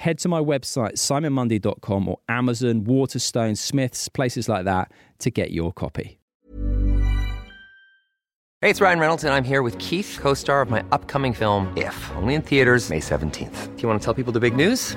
head to my website, simonmundie.com or Amazon, Waterstone, Smiths, places like that to get your copy. Hey, it's Ryan Reynolds, and I'm here with Keith, co star of my upcoming film, If, only in theaters, May 17th. Do you want to tell people the big news?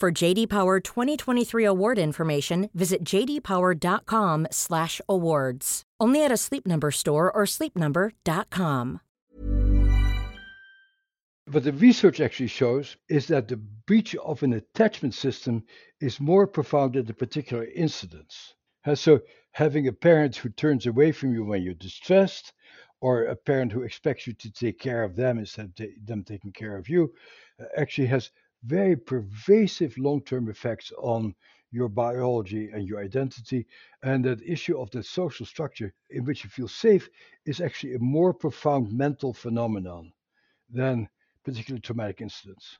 For JD Power 2023 award information, visit jdpower.com/awards. Only at a Sleep Number store or sleepnumber.com. What the research actually shows is that the breach of an attachment system is more profound at a particular incidence. Uh, So, having a parent who turns away from you when you're distressed, or a parent who expects you to take care of them instead of them taking care of you, uh, actually has very pervasive long term effects on your biology and your identity. And that issue of the social structure in which you feel safe is actually a more profound mental phenomenon than particularly traumatic incidents.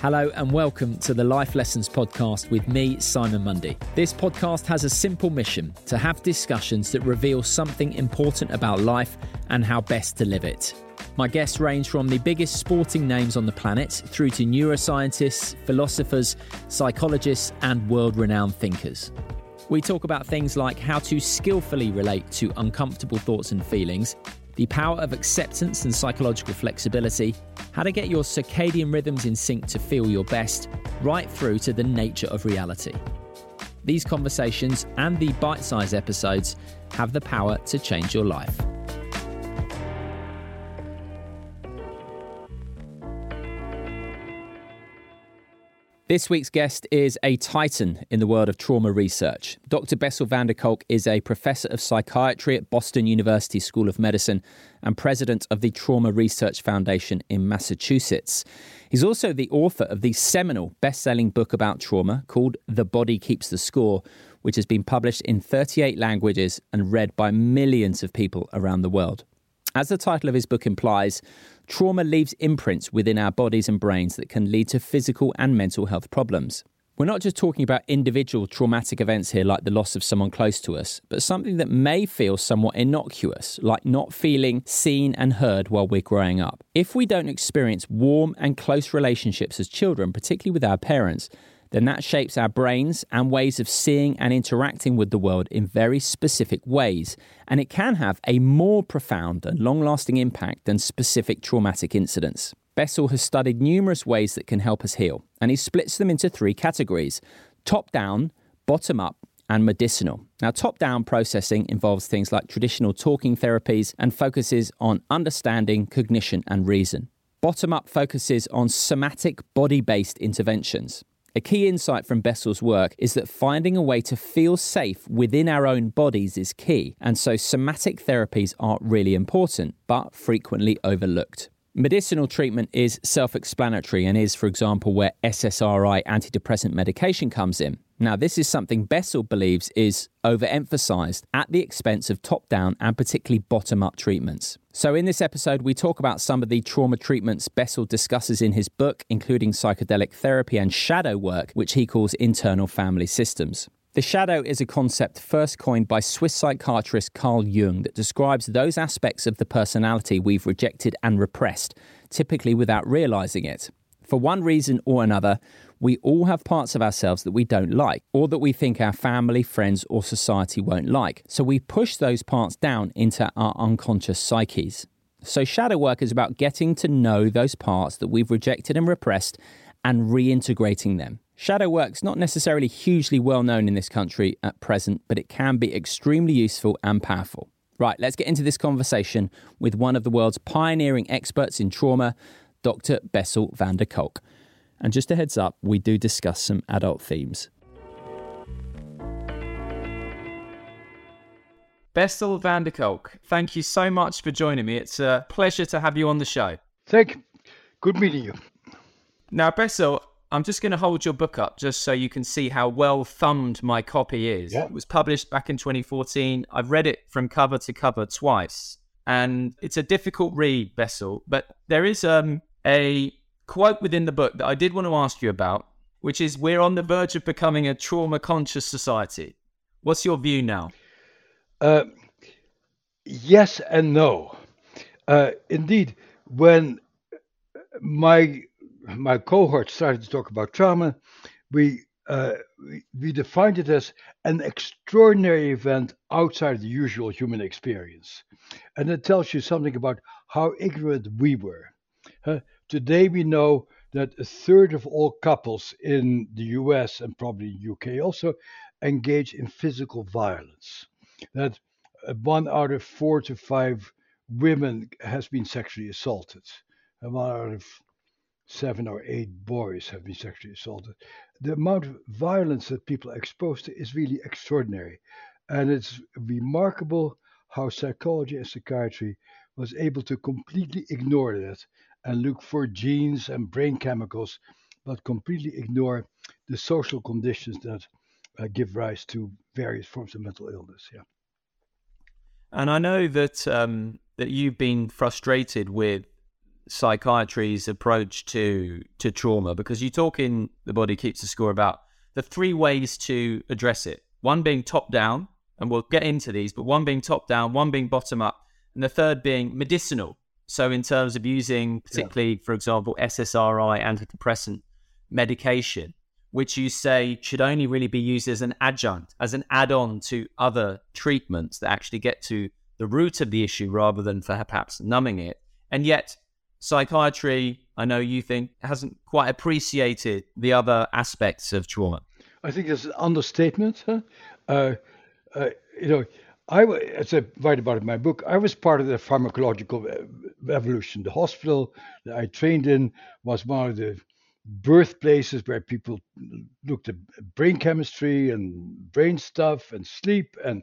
Hello and welcome to the Life Lessons podcast with me, Simon Mundie. This podcast has a simple mission to have discussions that reveal something important about life and how best to live it. My guests range from the biggest sporting names on the planet through to neuroscientists, philosophers, psychologists, and world renowned thinkers. We talk about things like how to skillfully relate to uncomfortable thoughts and feelings, the power of acceptance and psychological flexibility, how to get your circadian rhythms in sync to feel your best, right through to the nature of reality. These conversations and the bite sized episodes have the power to change your life. This week's guest is a titan in the world of trauma research. Dr. Bessel van der Kolk is a professor of psychiatry at Boston University School of Medicine and president of the Trauma Research Foundation in Massachusetts. He's also the author of the seminal best selling book about trauma called The Body Keeps the Score, which has been published in 38 languages and read by millions of people around the world. As the title of his book implies, trauma leaves imprints within our bodies and brains that can lead to physical and mental health problems. We're not just talking about individual traumatic events here, like the loss of someone close to us, but something that may feel somewhat innocuous, like not feeling seen and heard while we're growing up. If we don't experience warm and close relationships as children, particularly with our parents, then that shapes our brains and ways of seeing and interacting with the world in very specific ways. And it can have a more profound and long lasting impact than specific traumatic incidents. Bessel has studied numerous ways that can help us heal, and he splits them into three categories top down, bottom up, and medicinal. Now, top down processing involves things like traditional talking therapies and focuses on understanding, cognition, and reason. Bottom up focuses on somatic body based interventions. A key insight from Bessel's work is that finding a way to feel safe within our own bodies is key, and so somatic therapies are really important, but frequently overlooked. Medicinal treatment is self explanatory and is, for example, where SSRI antidepressant medication comes in. Now, this is something Bessel believes is overemphasized at the expense of top down and particularly bottom up treatments. So, in this episode, we talk about some of the trauma treatments Bessel discusses in his book, including psychedelic therapy and shadow work, which he calls internal family systems. The shadow is a concept first coined by Swiss psychiatrist Carl Jung that describes those aspects of the personality we've rejected and repressed, typically without realizing it. For one reason or another, we all have parts of ourselves that we don't like, or that we think our family, friends, or society won't like. So we push those parts down into our unconscious psyches. So, shadow work is about getting to know those parts that we've rejected and repressed and reintegrating them. Shadow work's not necessarily hugely well known in this country at present, but it can be extremely useful and powerful. Right, let's get into this conversation with one of the world's pioneering experts in trauma, Dr. Bessel van der Kolk. And just a heads up, we do discuss some adult themes. Bessel van der Kolk, thank you so much for joining me. It's a pleasure to have you on the show. Thank you. Good meeting you. Now, Bessel, I'm just going to hold your book up just so you can see how well thumbed my copy is. Yeah. It was published back in 2014. I've read it from cover to cover twice, and it's a difficult read, Bessel. But there is um, a quote within the book that I did want to ask you about, which is We're on the verge of becoming a trauma conscious society. What's your view now? Uh, yes and no. Uh, indeed, when my my cohort started to talk about trauma, we, uh, we, we defined it as an extraordinary event outside the usual human experience, and it tells you something about how ignorant we were. Uh, today, we know that a third of all couples in the U.S. and probably UK also engage in physical violence. That uh, one out of four to five women has been sexually assaulted, one out of seven or eight boys have been sexually assaulted. The amount of violence that people are exposed to is really extraordinary. And it's remarkable how psychology and psychiatry was able to completely ignore that and look for genes and brain chemicals, but completely ignore the social conditions that uh, give rise to various forms of mental illness. Yeah. And I know that um, that you've been frustrated with psychiatry's approach to to trauma because you talk in the body keeps the score about the three ways to address it. One being top down and we'll get into these but one being top down one being bottom up and the third being medicinal. So in terms of using particularly yeah. for example ssri antidepressant medication which you say should only really be used as an adjunct as an add-on to other treatments that actually get to the root of the issue rather than for perhaps numbing it. And yet psychiatry, I know you think, hasn't quite appreciated the other aspects of trauma. I think it's an understatement. Huh? Uh, uh, you know, I, as I write about in my book, I was part of the pharmacological revolution. The hospital that I trained in was one of the birthplaces where people looked at brain chemistry and brain stuff and sleep and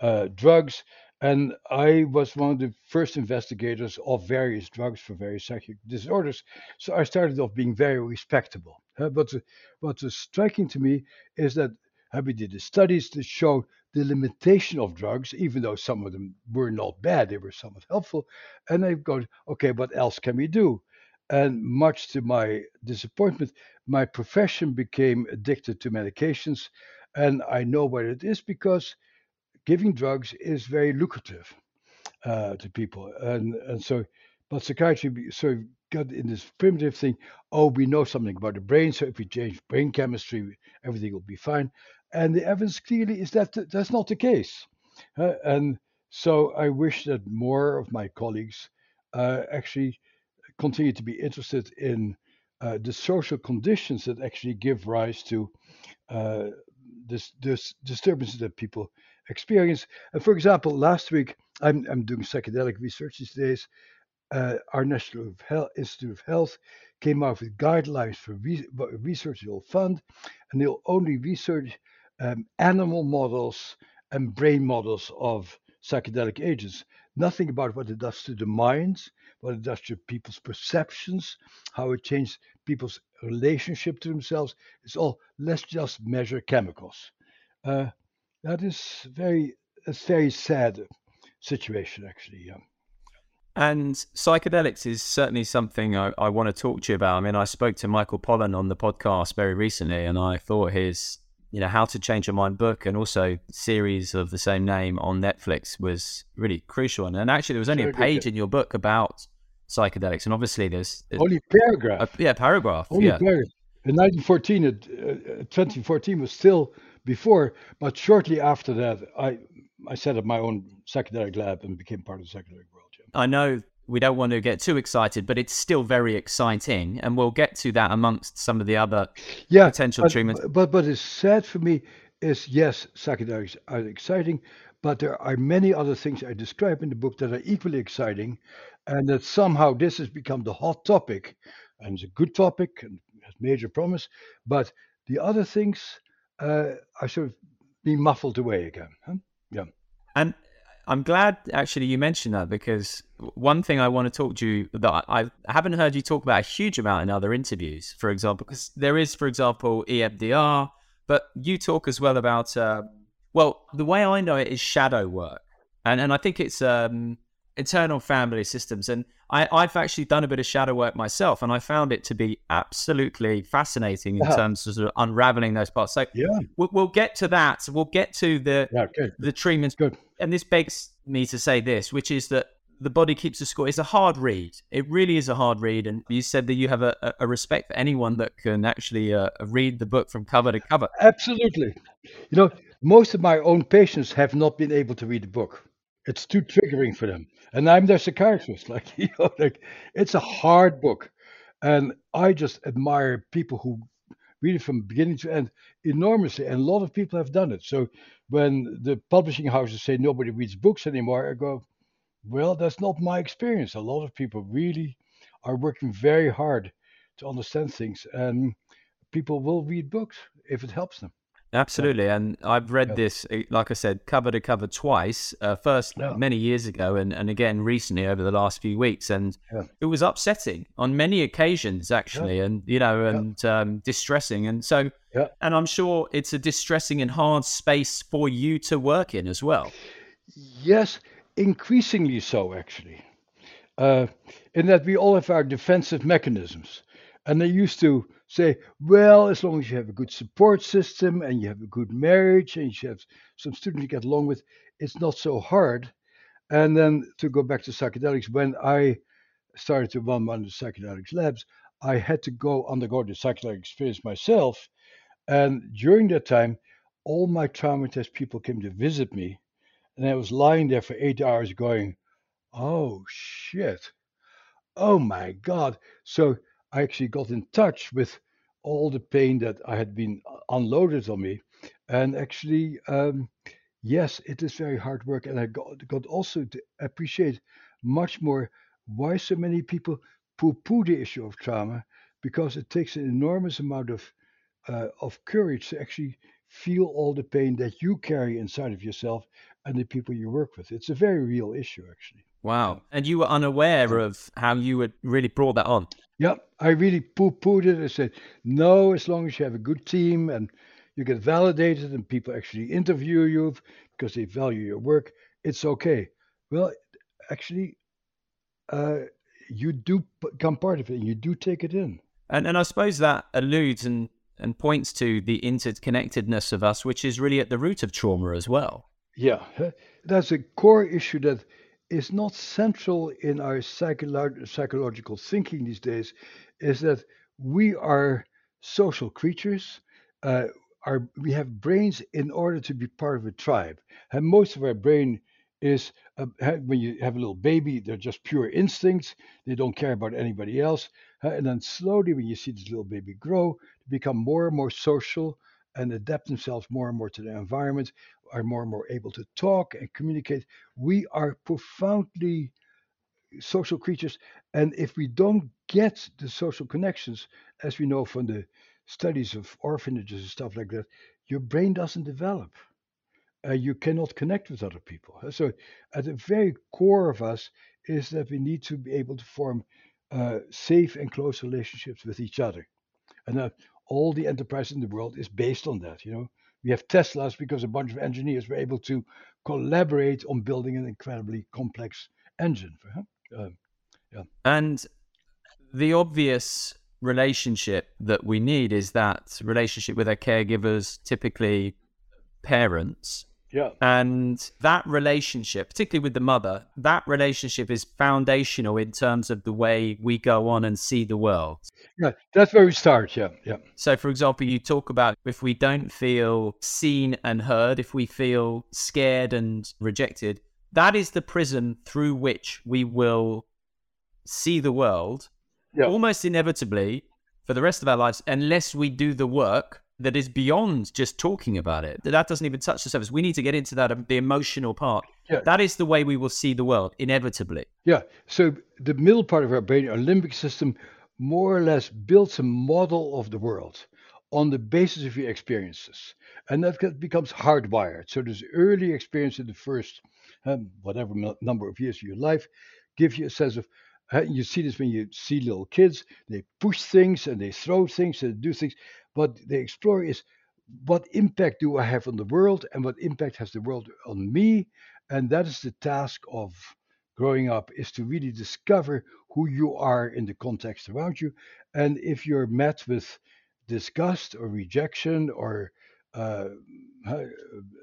uh, drugs. And I was one of the first investigators of various drugs for various psychic disorders. So I started off being very respectable. Uh, but was striking to me is that uh, we did the studies to show the limitation of drugs, even though some of them were not bad, they were somewhat helpful. And I've go, okay, what else can we do? And much to my disappointment, my profession became addicted to medications. And I know what it is because giving drugs is very lucrative uh, to people, and and so, but psychiatry so got in this primitive thing. Oh, we know something about the brain, so if we change brain chemistry, everything will be fine. And the evidence clearly is that that's not the case. Uh, and so I wish that more of my colleagues uh, actually continue to be interested in uh, the social conditions that actually give rise to uh, this, this disturbances that people experience. And for example, last week, I'm, I'm doing psychedelic research these days. Uh, our National Health, Institute of Health came out with guidelines for re- research they'll fund, and they'll only research um, animal models and brain models of psychedelic agents. Nothing about what it does to the minds, what it does to people's perceptions, how it changes people's relationship to themselves. It's all let's just measure chemicals. Uh, that is very a very sad situation actually yeah and psychedelics is certainly something I, I, want to talk to you about. I mean, I spoke to Michael Pollan on the podcast very recently, and I thought his you know, How to Change Your Mind book and also series of the same name on Netflix was really crucial. And, and actually, there was only a page in your book about psychedelics, and obviously there's, there's only paragraph. A, yeah, paragraph. Only yeah. paragraph. In 1914, uh, 2014 was still before, but shortly after that, I I set up my own psychedelic lab and became part of the psychedelic world. Yeah. I know we don't want to get too excited, but it's still very exciting, and we'll get to that amongst some of the other yeah, potential but, treatments. But but it's sad for me is yes, psychedelics are exciting, but there are many other things I describe in the book that are equally exciting, and that somehow this has become the hot topic, and it's a good topic and has major promise, but the other things uh, are sort of being muffled away again. Huh? Yeah. And I'm glad actually you mentioned that because one thing I want to talk to you that I, haven't heard you talk about a huge amount in other interviews, for example, because there is, for example, EMDR, but you talk as well about, uh, well, the way I know it is shadow work. And, and I think it's um, internal family systems. And I, I've actually done a bit of shadow work myself, and I found it to be absolutely fascinating in yeah. terms of, sort of unraveling those parts. So yeah, we'll, we'll get to that. We'll get to the yeah, the treatments. Good. And this begs me to say this, which is that the body keeps a score. It's a hard read. It really is a hard read. And you said that you have a, a respect for anyone that can actually uh, read the book from cover to cover. Absolutely. You know, most of my own patients have not been able to read the book. It's too triggering for them and I'm their psychiatrist. Like you know, like it's a hard book, and I just admire people who read it from beginning to end enormously, and a lot of people have done it. So when the publishing houses say nobody reads books anymore, I go, well, that's not my experience. A lot of people really are working very hard to understand things, and people will read books if it helps them. Absolutely, yeah. and I've read yeah. this, eh, like I said, cover to cover twice. Uh, first yeah. many years ago, and, and again recently over the last few weeks, and it was upsetting on many occasions, actually, and you know, and um, distressing, and so, and I'm sure it's a distressing and hard space for you to work in as well. Yes, increasingly so, actually, uh, in that we all have our defensive mechanisms, and they used to say, well, as long as you have a good support system and you have a good marriage and you have some students you get along with, it's not so hard. And then to go back to psychedelics, when I started to run one of the psychedelics labs, I had to go undergo the psychedelic experience myself. And during that time, all my traumatized people came to visit me. And I was lying there for eight hours going, oh shit. Oh my God. So I actually got in touch with all the pain that I had been unloaded on me. And actually, um, yes, it is very hard work. And I got, got also to appreciate much more why so many people poo poo the issue of trauma, because it takes an enormous amount of, uh, of courage to actually feel all the pain that you carry inside of yourself and the people you work with. It's a very real issue, actually. Wow. And you were unaware of how you had really brought that on. Yeah, I really poo pooed it. I said, no, as long as you have a good team and you get validated and people actually interview you because they value your work, it's okay. Well, actually, uh, you do become part of it and you do take it in. And, and I suppose that alludes and, and points to the interconnectedness of us, which is really at the root of trauma as well. Yeah, that's a core issue that is not central in our psycholo- psychological thinking these days is that we are social creatures. Uh, our, we have brains in order to be part of a tribe. And most of our brain is uh, when you have a little baby, they're just pure instincts. They don't care about anybody else. And then slowly, when you see this little baby grow, become more and more social and adapt themselves more and more to their environment are more and more able to talk and communicate. We are profoundly social creatures. And if we don't get the social connections, as we know from the studies of orphanages and stuff like that, your brain doesn't develop. Uh, you cannot connect with other people. So, at the very core of us is that we need to be able to form uh, safe and close relationships with each other. And uh, all the enterprise in the world is based on that. You know, we have Teslas because a bunch of engineers were able to collaborate on building an incredibly complex engine. Um, yeah. And the obvious relationship that we need is that relationship with our caregivers, typically parents. Yeah. And that relationship, particularly with the mother, that relationship is foundational in terms of the way we go on and see the world. Yeah, that's where we start. Yeah, yeah. So, for example, you talk about if we don't feel seen and heard, if we feel scared and rejected, that is the prism through which we will see the world Yeah. almost inevitably for the rest of our lives, unless we do the work that is beyond just talking about it. That doesn't even touch the surface. We need to get into that, um, the emotional part. Yeah. That is the way we will see the world, inevitably. Yeah. So the middle part of our brain, our limbic system, more or less builds a model of the world on the basis of your experiences. And that becomes hardwired. So this early experience in the first um, whatever number of years of your life gives you a sense of uh, you see this when you see little kids they push things and they throw things and do things what they explore is what impact do i have on the world and what impact has the world on me? And that is the task of growing up is to really discover who you are in the context around you. And if you're met with disgust or rejection or uh,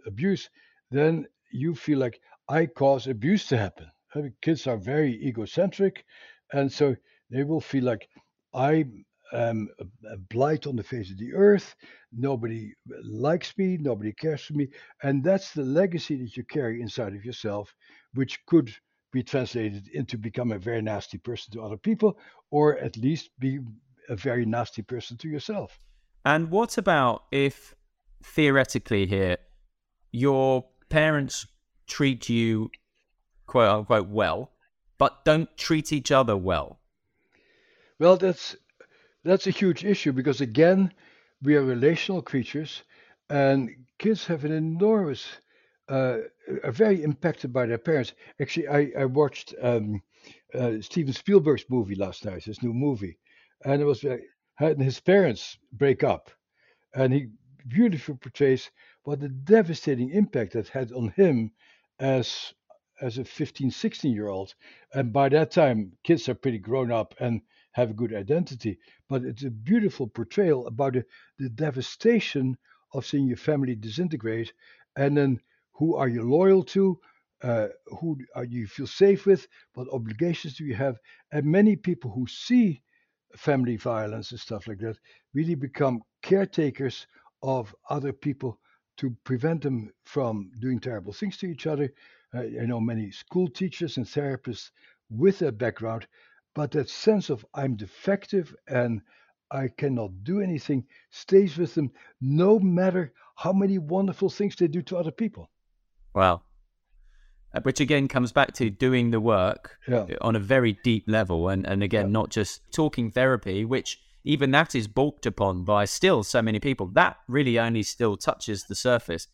abuse then you feel like i cause abuse to happen. I mean, kids are very egocentric and so they will feel like i am a, a blight on the face of the earth. Nobody likes me nobody cares for me. And that's the legacy that you carry inside of yourself which could be translated into become a very nasty person to other people or at least be a very nasty person to yourself. And what about if theoretically here your parents treat you quote unquote well, but don't treat each other well? Well, that's that's a huge issue because again, we are relational creatures, and kids have an enormous, uh, are very impacted by their parents. Actually, I I watched um, uh, Steven Spielberg's movie last night, his new movie, and it was uh, his parents break up, and he beautifully portrays what a devastating impact that had on him as as a 15 16 year old and by that time kids are pretty grown up and have a good identity but it's a beautiful portrayal about the, the devastation of seeing your family disintegrate and then who are you loyal to uh, who are you feel safe with what obligations do you have and many people who see family violence and stuff like that really become caretakers of other people to prevent them from doing terrible things to each other. Uh, I know many school teachers and therapists with that background, but that sense of I'm defective and I cannot do anything stays with them no matter how many wonderful things they do to other people. Wow. Uh, Which again comes back to doing the work Yeah. on a very deep level, and, and again, Yeah. not just talking therapy, which even that is balked upon by still so many people. That really only still touches the surface.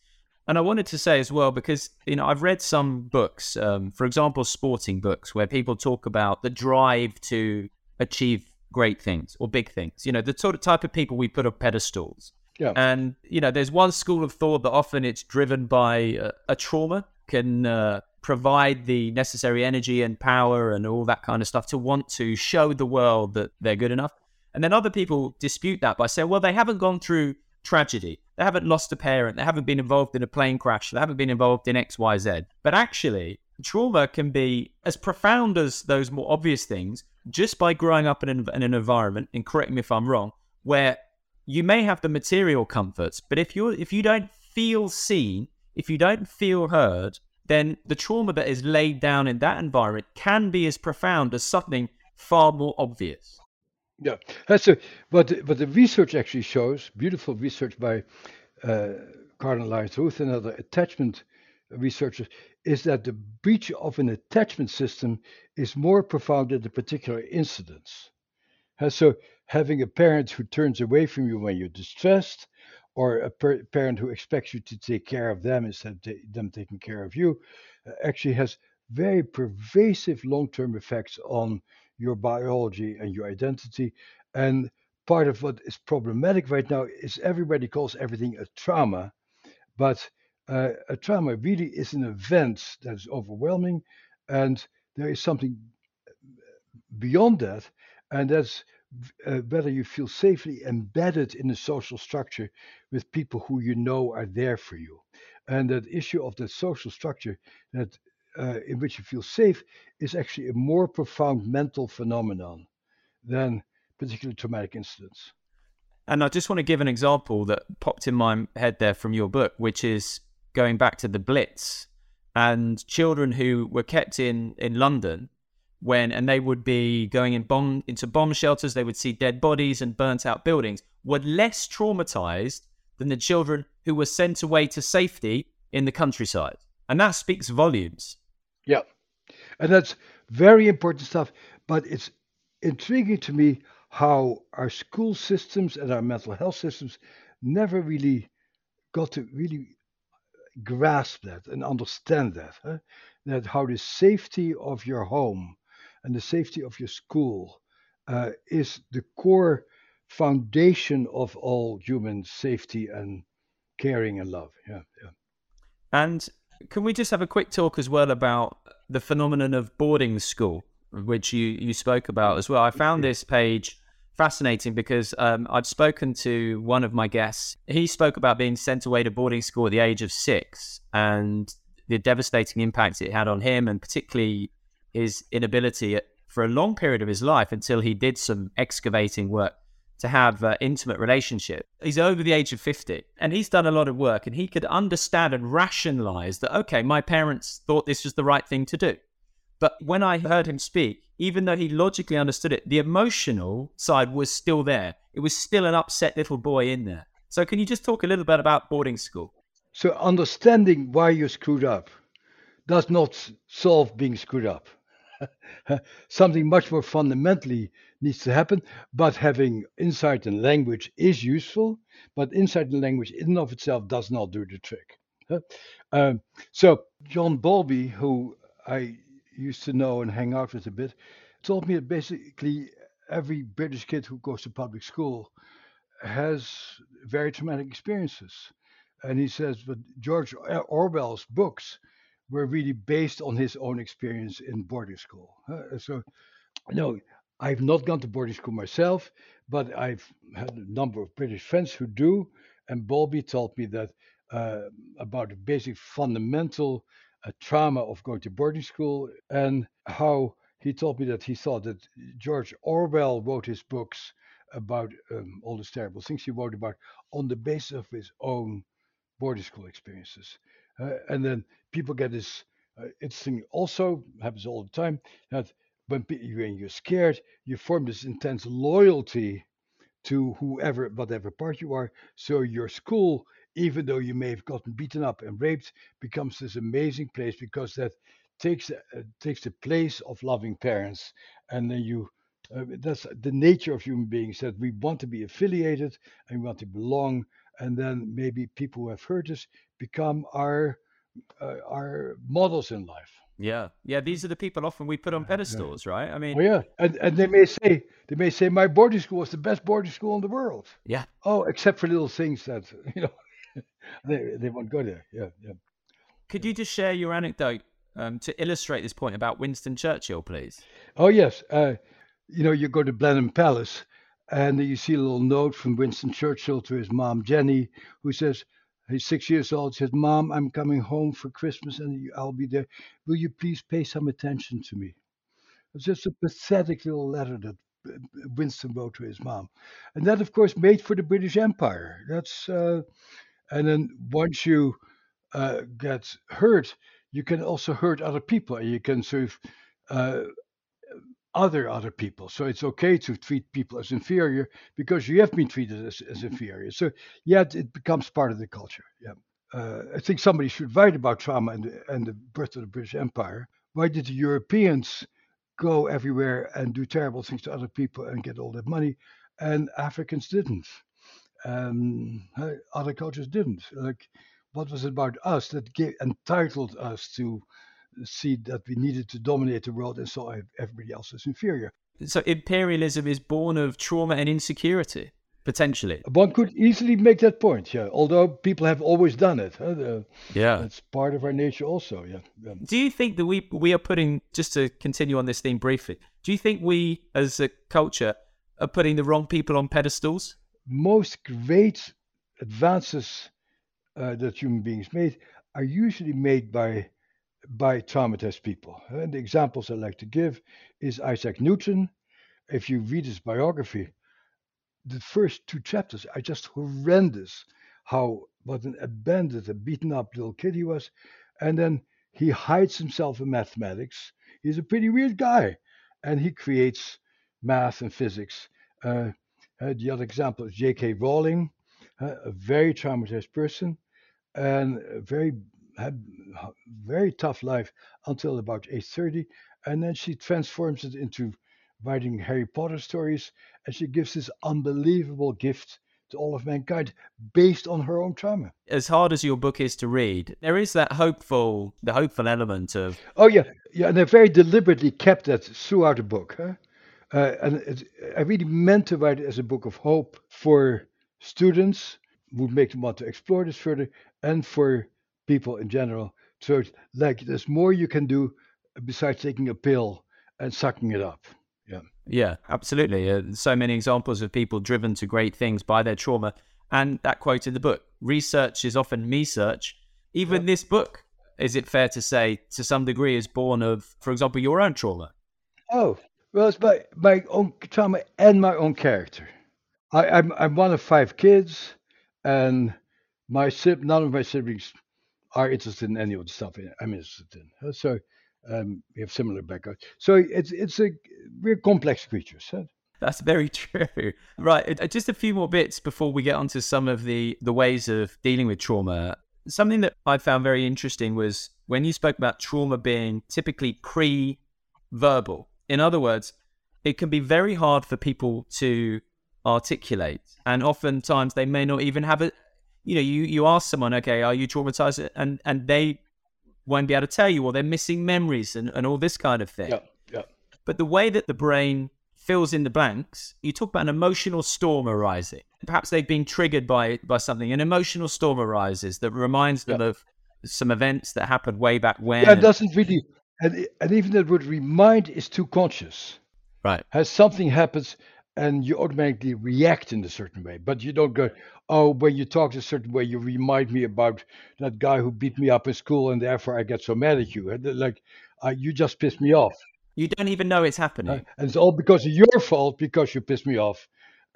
And I wanted to say as well, because you know I've read some books, um, for example, sporting books, where people talk about the drive to achieve great things or big things. You know, the sort of type of people we put on pedestals. Yeah. And you know, there's one school of thought that often it's driven by a, a trauma can uh, provide the necessary energy and power and all that kind of stuff to want to show the world that they're good enough. And then other people dispute that by saying, well, they haven't gone through tragedy. They haven't lost a parent. They haven't been involved in a plane crash. They haven't been involved in X, Y, Z. But actually, trauma can be as profound as those more obvious things just by growing up in an, in an environment, and correct me if I'm wrong, where you may have the material comforts, but if you if you don't feel seen, if you don't feel heard, then the trauma that is laid down in that environment can be as profound as something far more obvious. Yeah, that's a, but but the research actually shows beautiful research by uh, Karlen Lyons Ruth and other attachment researchers is that the breach of an attachment system is more profound at the particular incidents. Uh, so having a parent who turns away from you when you're distressed, or a per- parent who expects you to take care of them instead of them taking care of you, uh, actually has very pervasive long-term effects on your biology and your identity. And part of what is problematic right now is everybody calls everything a trauma, but uh, a trauma really is an event that is overwhelming, and there is something beyond that, and that's uh, whether you feel safely embedded in a social structure with people who you know are there for you. And that issue of the social structure that uh, in which you feel safe is actually a more profound mental phenomenon than particular traumatic incidents. And I just want to give an example that popped in my head there from your book, which is going back to the Blitz and children who were kept in, in London when and they would be going in bomb into bomb shelters, they would see dead bodies and burnt out buildings, were less traumatized than the children who were sent away to safety in the countryside. And that speaks volumes. Yeah. And that's very important stuff. But it's intriguing to me how our school systems and our mental health systems never really got to really grasp that and understand that. Huh? That how the safety of your home and the safety of your school uh, is the core foundation of all human safety and caring and love. Yeah, yeah. And can we just have a quick talk as well about the phenomenon of boarding school, which you, you spoke about as well? I found this page fascinating because um, I'd spoken to one of my guests. He spoke about being sent away to boarding school at the age of six and the devastating impact it had on him, and particularly his inability for a long period of his life until he did some excavating work to have uh, intimate relationship. He's over the age of 50 and he's done a lot of work and he could understand and rationalize that, okay, my parents thought this was the right thing to do. But when I heard him speak, even though he logically understood it, the emotional side was still there. It was still an upset little boy in there. So, can you just talk a little bit about boarding school? So, understanding why you screwed up does not solve being screwed up. Something much more fundamentally needs to happen, but having insight in language is useful, but insight in language in and of itself does not do the trick. Um, so, John Bowlby, who I used to know and hang out with a bit, told me that basically every British kid who goes to public school has very traumatic experiences. And he says, but George Orwell's books were really based on his own experience in boarding school. Uh, so, no, I've not gone to boarding school myself, but I've had a number of British friends who do. And Bowlby told me that uh, about the basic fundamental uh, trauma of going to boarding school and how he told me that he thought that George Orwell wrote his books about um, all these terrible things he wrote about on the basis of his own boarding school experiences. Uh, and then people get this uh, interesting also happens all the time that when, when you're scared, you form this intense loyalty to whoever, whatever part you are. So your school, even though you may have gotten beaten up and raped, becomes this amazing place because that takes uh, takes the place of loving parents, and then you. Uh, that's the nature of human beings that we want to be affiliated and we want to belong, and then maybe people who have hurt us become our uh, our models in life. Yeah, yeah. These are the people often we put on pedestals, yeah. right? I mean, oh yeah, and and they may say they may say my boarding school was the best boarding school in the world. Yeah. Oh, except for little things that you know they they won't go there. Yeah, yeah. Could you just share your anecdote um, to illustrate this point about Winston Churchill, please? Oh yes, uh, you know you go to Blenheim Palace, and you see a little note from Winston Churchill to his mom Jennie, who says He's six years old. Says, Mom, I'm coming home for Christmas and I'll be there. Will you please pay some attention to me? It's just a pathetic little letter that Winston wrote to his mom. And that, of course, made for the British Empire. That's, uh, and then once you uh, get hurt, you can also hurt other people. You can sort of uh, other other people. So it's okay to treat people as inferior because you have been treated as, as inferior. So yet it becomes part of the culture. Yeah. Uh, I think somebody should write about trauma and the, and the birth of the British Empire. Why did the Europeans go everywhere and do terrible things to other people and get all that money, and Africans didn't? Um, other cultures didn't. Like, what was it about us that gave, entitled us to see that we needed to dominate the world and saw everybody else as inferior. So imperialism is born of trauma and insecurity, potentially. One could easily make that point, yeah. Although people have always done it. Huh? The, yeah, it's part of our nature, also. Yeah. yeah. Do you think that we we are putting just to continue on this theme briefly? Do you think we, as a culture, are putting the wrong people on pedestals? Most great advances uh, that human beings made are usually made by by traumatized people. And the examples I like to give is Isaac Newton. If you read his biography, the first two chapters are just horrendous. How what an abandoned, a beaten up little kid he was, and then he hides himself in mathematics. He's a pretty weird guy, and he creates math and physics. Uh, uh, the other example is J.K. Rowling, uh, a very traumatized person, and a very had very tough life until about age 30, and then she transforms it into writing Harry Potter stories, and she gives this unbelievable gift to all of mankind based on her own trauma. As hard as your book is to read, there is that hopeful, the hopeful element of. Oh yeah, yeah, and I very deliberately kept that throughout the book, huh? uh, and it, I really meant to write it as a book of hope for students, would make them want to explore this further, and for people in general. So, like, there's more you can do besides taking a pill and sucking it up. Yeah. Yeah, absolutely. Uh, so many examples of people driven to great things by their trauma. And that quote in the book research is often me search. Even yeah. this book, is it fair to say, to some degree, is born of, for example, your own trauma? Oh, well, it's my, my own trauma and my own character. I, I'm, I'm one of five kids, and my none of my siblings are interested in any of the stuff I'm interested in. So um, we have similar backgrounds. So it's it's a we're complex creatures. That's very true. Right. Uh, just a few more bits before we get onto some of the the ways of dealing with trauma. Something that I found very interesting was when you spoke about trauma being typically pre-verbal. In other words, it can be very hard for people to articulate, and oftentimes they may not even have a, you know, you you ask someone, okay, are you traumatized, and and they won't be able to tell you, or they're missing memories and, and all this kind of thing. Yeah, yeah. But the way that the brain fills in the blanks, you talk about an emotional storm arising. Perhaps they've been triggered by by something. An emotional storm arises that reminds them yeah. of some events that happened way back when. Yeah, it doesn't really, and, and even that word remind is too conscious. Right. Has something happens and you automatically react in a certain way. But you don't go, oh, when you talk a certain way, you remind me about that guy who beat me up in school, and therefore I get so mad at you. Like, uh, you just pissed me off. You don't even know it's happening. Uh, and it's all because of your fault because you pissed me off.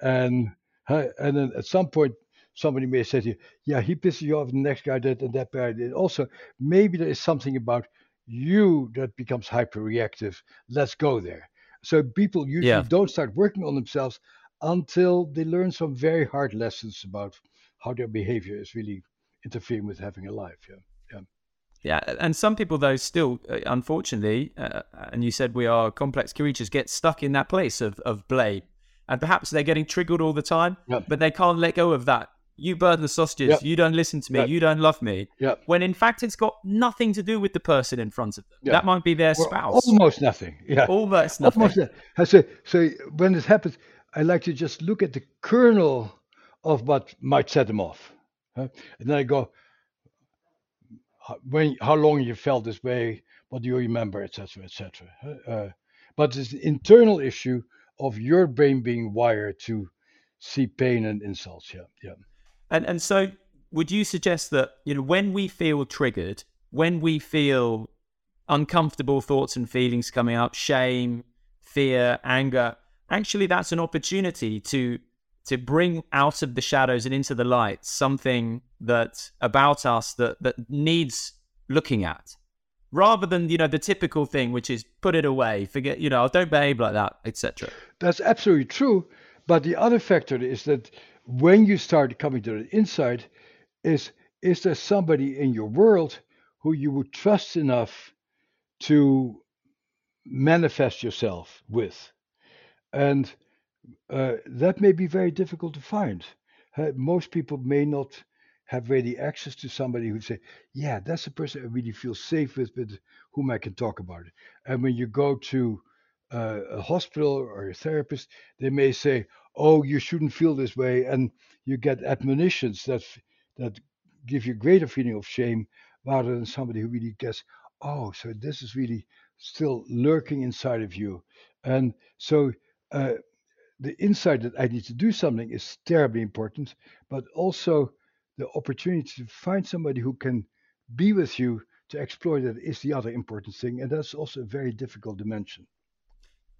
And uh, and then at some point, somebody may say to you, yeah, he pissed you off, the next guy did, and that guy did. Also, maybe there is something about you that becomes hyper reactive. Let's go there. So people usually yeah. don't start working on themselves until they learn some very hard lessons about how their behavior is really interfering with having a life. Yeah. Yeah. Yeah, and some people, though, still, uh, unfortunately, uh, and you said we are complex creatures, get stuck in that place of, of blame. And perhaps they're getting triggered all the time, but they can't let go of that you burn the sausages, you don't listen to me, you don't love me. When in fact it's got nothing to do with the person in front of them. That might be their spouse. almost nothing. Yeah. Almost nothing. Almost nothing. So, so when this happens, I like to just look at the kernel of what might set them off. Huh? And then I go, when, how long you felt this way, what do you remember, etc., etc. Uh, but it's an internal issue of your brain being wired to see pain and insults. Yeah, yeah. And and so would you suggest that, you know, when we feel triggered, when we feel uncomfortable thoughts and feelings coming up, shame, fear, anger, actually that's an opportunity to to bring out of the shadows and into the light something that about us that that needs looking at rather than you know the typical thing which is put it away forget you know oh, don't behave like that etc that's absolutely true but the other factor is that when you start coming to the inside, is is there somebody in your world who you would trust enough to manifest yourself with? And uh, that may be very difficult to find. Most people may not have ready access to somebody who say, "Yeah, that's a person I really feel safe with, with whom I can talk about it." And when you go to uh, a hospital or a therapist, they may say, "Oh, you shouldn't feel this way," and you get admonitions that that give you greater feeling of shame rather than somebody who really gets, "Oh, so this is really still lurking inside of you," and so. Uh, the insight that I need to do something is terribly important, but also the opportunity to find somebody who can be with you to explore that is the other important thing. And that's also a very difficult dimension.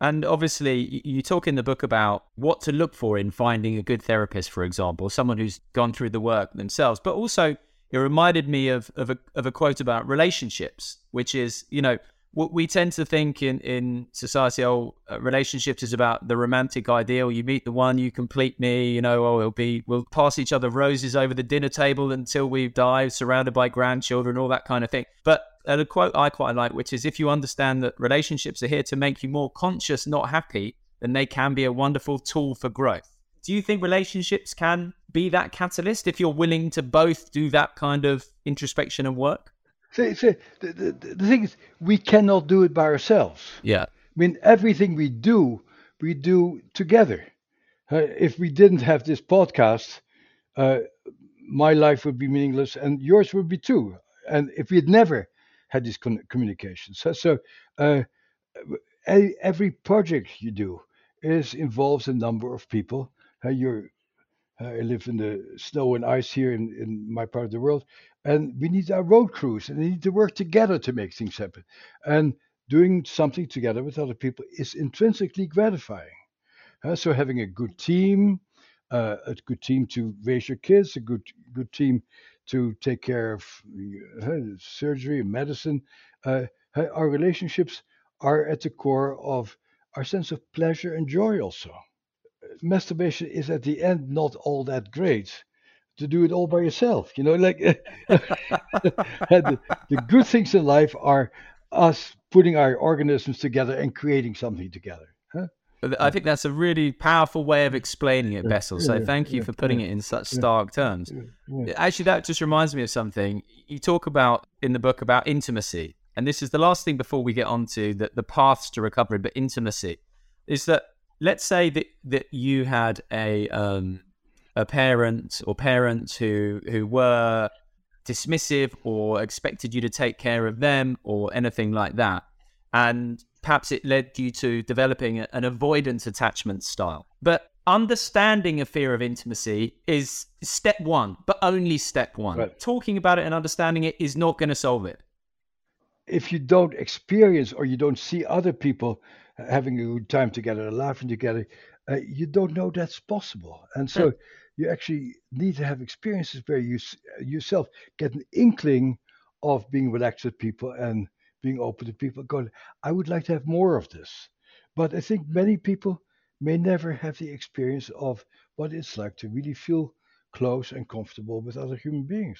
And obviously, you talk in the book about what to look for in finding a good therapist, for example, someone who's gone through the work themselves. But also, it reminded me of, of, a, of a quote about relationships, which is, you know, we tend to think in, in society, oh, uh, relationships is about the romantic ideal. You meet the one, you complete me, you know, oh, it'll be, we'll pass each other roses over the dinner table until we die, surrounded by grandchildren, all that kind of thing. But a quote I quite like, which is if you understand that relationships are here to make you more conscious, not happy, then they can be a wonderful tool for growth. Do you think relationships can be that catalyst if you're willing to both do that kind of introspection and work? So, so the, the, the thing is, we cannot do it by ourselves. Yeah. I mean, everything we do, we do together. Uh, if we didn't have this podcast, uh, my life would be meaningless and yours would be too. And if we had never had these con- communications, so, so uh, every project you do is involves a number of people. Uh, you're uh, I live in the snow and ice here in, in my part of the world, and we need our road crews, and we need to work together to make things happen. And doing something together with other people is intrinsically gratifying. Uh, so having a good team, uh, a good team to raise your kids, a good good team to take care of uh, surgery and medicine. Uh, our relationships are at the core of our sense of pleasure and joy also masturbation is at the end not all that great to do it all by yourself. You know, like the, the good things in life are us putting our organisms together and creating something together. Huh? I think that's a really powerful way of explaining it, Bessel. So thank you for putting it in such stark terms. Actually, that just reminds me of something. You talk about in the book about intimacy, and this is the last thing before we get on to the, the paths to recovery, but intimacy is that let's say that that you had a um, a parent or parents who who were dismissive or expected you to take care of them or anything like that, and perhaps it led you to developing an avoidance attachment style. But understanding a fear of intimacy is step one, but only step one. Right. Talking about it and understanding it is not going to solve it. If you don't experience or you don't see other people having a good time together, laughing together, uh, you don't know that's possible. And so you actually need to have experiences where you yourself get an inkling of being relaxed with people and being open to people. Going, I would like to have more of this. But I think many people may never have the experience of what it's like to really feel close and comfortable with other human beings.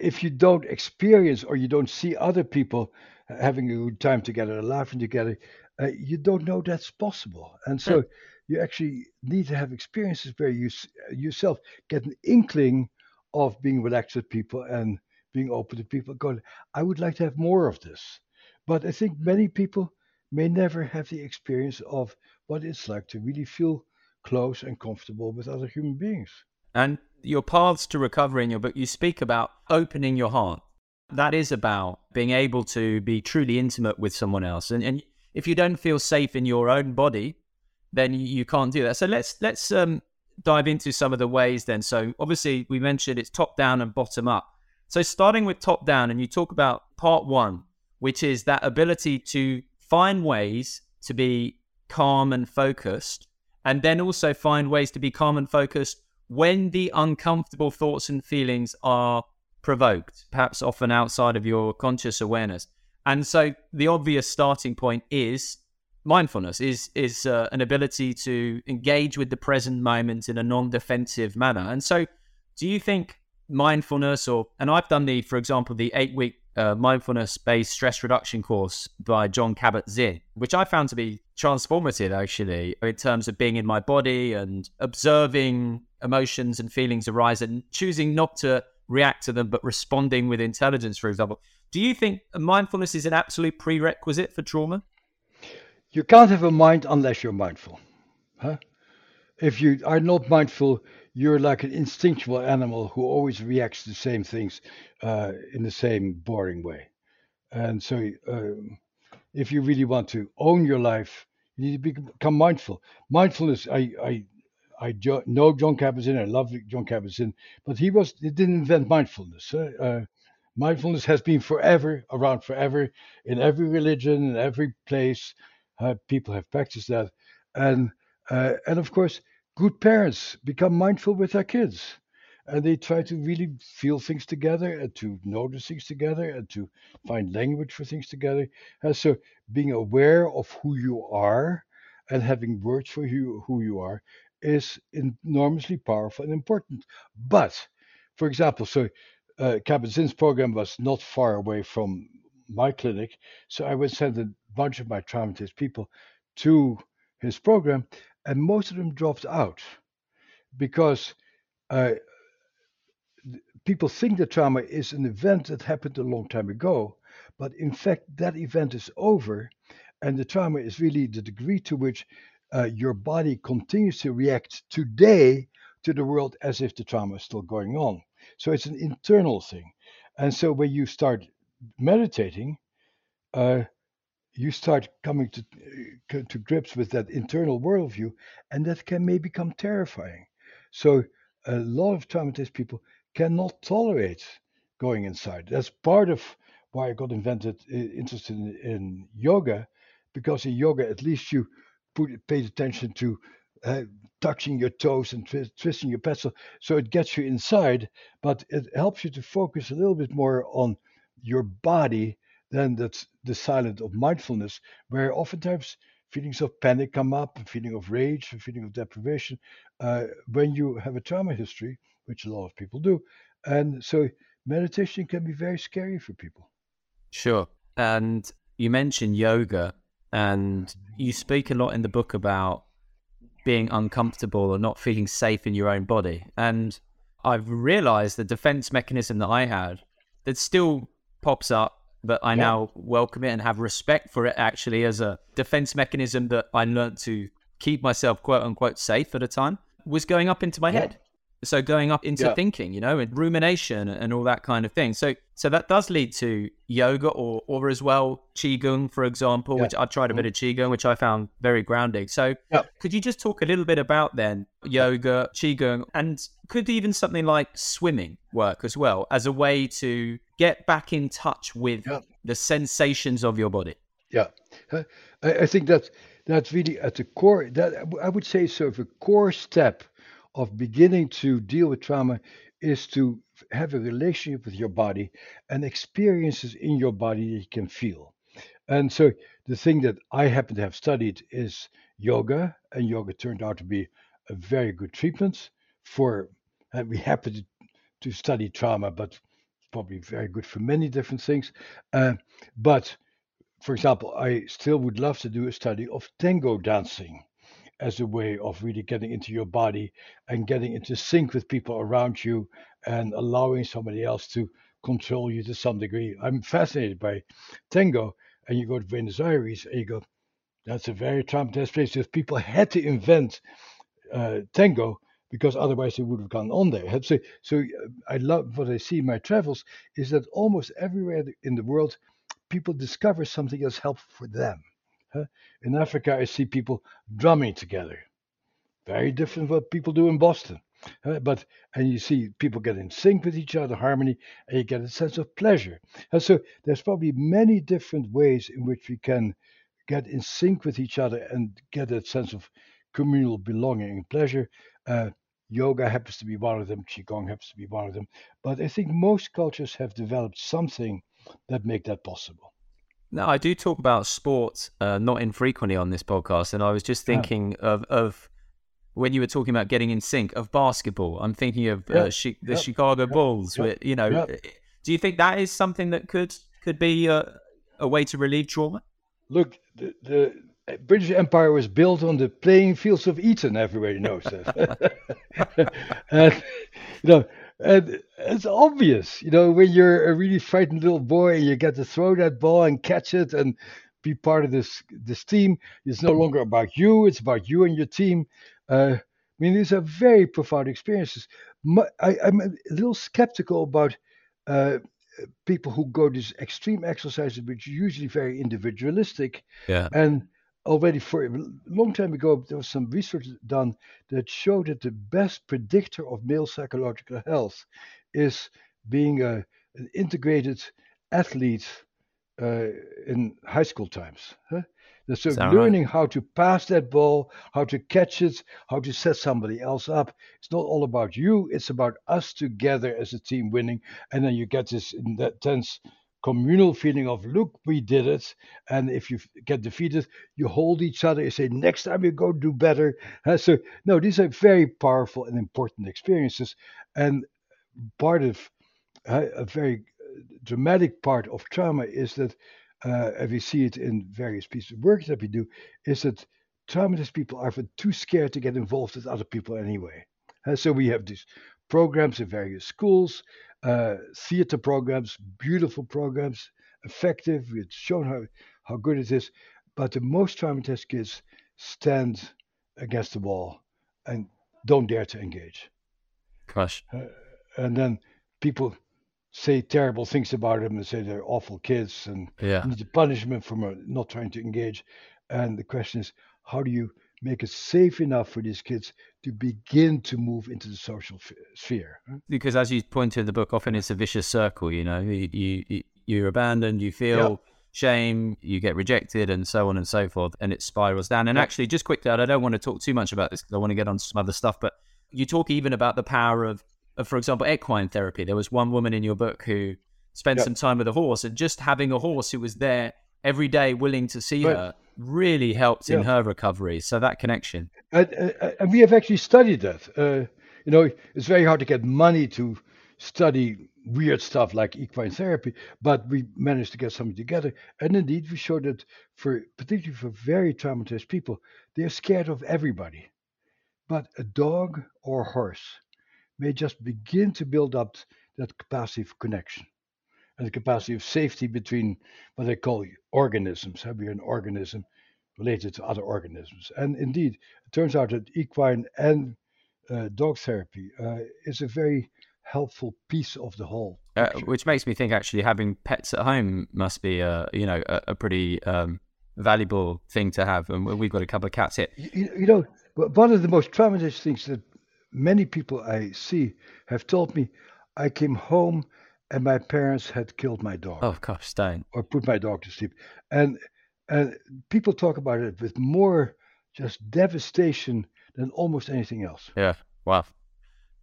If you don't experience or you don't see other people having a good time together, and laughing together, uh, you don't know that's possible. And so you actually need to have experiences where you yourself get an inkling of being relaxed with people and being open to people. Going, I would like to have more of this. But I think many people may never have the experience of what it's like to really feel close and comfortable with other human beings. And your paths to recovery in your book, you speak about opening your heart. That is about being able to be truly intimate with someone else. And, and if you don't feel safe in your own body, then you can't do that. So let's let's um, dive into some of the ways then. So obviously we mentioned it's top down and bottom up. So starting with top down, and you talk about part one, which is that ability to find ways to be calm and focused, and then also find ways to be calm and focused when the uncomfortable thoughts and feelings are provoked, perhaps often outside of your conscious awareness. And so the obvious starting point is mindfulness is is uh, an ability to engage with the present moment in a non-defensive manner. And so do you think mindfulness or and I've done the for example the 8 week uh, mindfulness based stress reduction course by Jon Kabat-Zinn, which I found to be transformative actually in terms of being in my body and observing emotions and feelings arise and choosing not to react to them but responding with intelligence, for example. Do you think mindfulness is an absolute prerequisite for trauma? You can't have a mind unless you're mindful. Huh? If you are not mindful, you're like an instinctual animal who always reacts to the same things uh, in the same boring way. And so, um, if you really want to own your life, you need to become mindful. Mindfulness, I, I, I jo- know Jon Kabat-Zinn. I love Jon Kabat-Zinn, but he was he didn't invent mindfulness. Uh, mindfulness has been forever around, forever in every religion, in every place. Uh, people have practiced that, and uh, and of course, good parents become mindful with their kids and they try to really feel things together and to notice things together and to find language for things together. And so being aware of who you are and having words for you, who you are is enormously powerful and important. But, for example, so uh, Kabat-Zinn's program was not far away from my clinic, so I would send a bunch of my traumatized people to his program, and most of them dropped out because uh, people think that trauma is an event that happened a long time ago, but in fact, that event is over, and the trauma is really the degree to which uh, your body continues to react today to the world as if the trauma is still going on. So it's an internal thing. And so when you start meditating, uh, you start coming to uh, to grips with that internal worldview, and that can may become terrifying. So a lot of traumatized people cannot tolerate going inside. That's part of why I got invented interested in, in yoga, because in yoga at least you put paid attention to uh, touching your toes and twi- twisting your pencil, so it gets you inside, but it helps you to focus a little bit more on your body then that's the silence of mindfulness, where oftentimes feelings of panic come up, a feeling of rage, a feeling of deprivation, uh, when you have a trauma history, which a lot of people do. And so meditation can be very scary for people. Sure. And you mentioned yoga, and you speak a lot in the book about being uncomfortable or not feeling safe in your own body. And I've realized the defense mechanism that I had that still pops up but I yeah. now welcome it and have respect for it actually as a defense mechanism that I learned to keep myself quote unquote safe at a time was going up into my yeah. head. So going up into yeah. thinking, you know, and rumination and all that kind of thing. So So that does lead to yoga or or as well qigong, for example, which I tried a bit of mm-hmm. qigong, which I found very grounding. So could you just talk a little bit about then yoga, qigong, and could even something like swimming work as well as a way to get back in touch with yeah. the sensations of your body? Yeah, I, I think that that's really at the core. That I would say sort of a core step of beginning to deal with trauma is to have a relationship with your body and experiences in your body that you can feel. And so the thing that I happen to have studied is yoga, and yoga turned out to be a very good treatment for. And we happen to, to study trauma, but probably very good for many different things. Uh, but for example, I still would love to do a study of tango dancing as a way of really getting into your body and getting into sync with people around you and allowing somebody else to control you to some degree. I'm fascinated by tango, and you go to Buenos Aires and you go, that's a very traumatized place. Because people had to invent uh, tango because otherwise they would have gone on there. So, so uh, I love what I see in my travels is that almost everywhere in the world, people discover something that's helpful for them. In Africa, I see people drumming together. Very different from what people do in Boston. but and you see people get in sync with each other, harmony, and you get a sense of pleasure. And so there's probably many different ways in which we can get in sync with each other and get that sense of communal belonging and pleasure. Uh, yoga happens to be one of them. Qigong happens to be one of them. But I think most cultures have developed something that make that possible. Now, I do talk about sports uh, not infrequently on this podcast, and I was just thinking yeah. of of when you were talking about getting in sync of basketball. I'm thinking of uh, yeah. uh, the yeah. Chicago Bulls. With, you know, uh, do you think that is something that could could be a, a way to relieve trauma? Look, the, the British Empire was built on the playing fields of Eton. Everybody knows that. and you know, and it's obvious, you know, when you're a really frightened little boy and you get to throw that ball and catch it and be part of this this team. It's no longer about you; it's about you and your team. Uh, I mean, these are very profound experiences. I, am a little skeptical about uh, people who go to these extreme exercises, which are usually very individualistic. Yeah. And already for a long time ago, there was some research done that showed that the best predictor of male psychological health is being a, an integrated athlete uh, in high school times. Huh? So learning right? how to pass that ball, how to catch it, how to set somebody else up. It's not all about you. It's about us together as a team winning. And then you get this intense communal feeling of look we did it. And if you get defeated you hold each other. You say next time you go do better. Uh, so no these are very powerful and important experiences. And part of uh, a very dramatic part of trauma is that uh, and we see it in various pieces of work that we do is that traumatized people are often too scared to get involved with other people anyway. So we have these programs in various schools uh, theater programs, beautiful programs, effective. It's shown how, how good it is. But the most traumatized kids stand against the wall and don't dare to engage. Gosh. Uh, and then people say terrible things about them and say they're awful kids and yeah. need a punishment for not trying to engage. And the question is, how do you make it safe enough for these kids to begin to move into the social f- sphere. Because as you point in the book, often it's a vicious circle. You know, you, you you're abandoned, you feel shame, you get rejected, and so on and so forth, and it spirals down. And actually, just quickly, I don't want to talk too much about this because I want to get on to some other stuff. But you talk even about the power of, of for example, equine therapy. There was one woman in your book who spent some time with a horse, and just having a horse who was there every day, willing to see right. her really helped yeah. in her recovery. So that connection. And, and we have actually studied that. Uh, you know, it's very hard to get money to study weird stuff like equine therapy, but we managed to get something together. And indeed, we showed that for particularly for very traumatized people, they're scared of everybody. But a dog or a horse may just begin to build up that capacity for connection and the capacity of safety between what they call organisms. Have we an organism related to other organisms? And indeed, it turns out that equine and uh, dog therapy uh, is a very helpful piece of the whole. Uh, which makes me think actually having pets at home must be a you know a, a pretty um, valuable thing to have, and we've got a couple of cats here. You, you know, one of the most traumatizing things that many people I see have told me, I came home and my parents had killed my dog. Oh gosh, don't. Or put my dog to sleep, and and people talk about it with more just devastation than almost anything else. Yeah. Wow.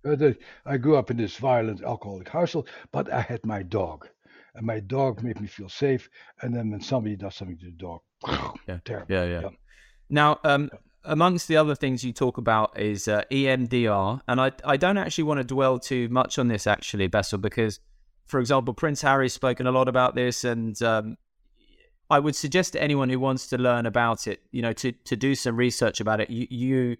Uh, I grew up in this violent alcoholic household, but I had my dog, and my dog made me feel safe. And then when somebody does something to the dog, yeah, terrible. Yeah, yeah. yeah. Now, um, amongst the other things you talk about is uh, EMDR, and I I don't actually want to dwell too much on this actually, Bessel, because, for example, Prince Harry's spoken a lot about this, and um, I would suggest to anyone who wants to learn about it, you know, to to do some research about it. You, you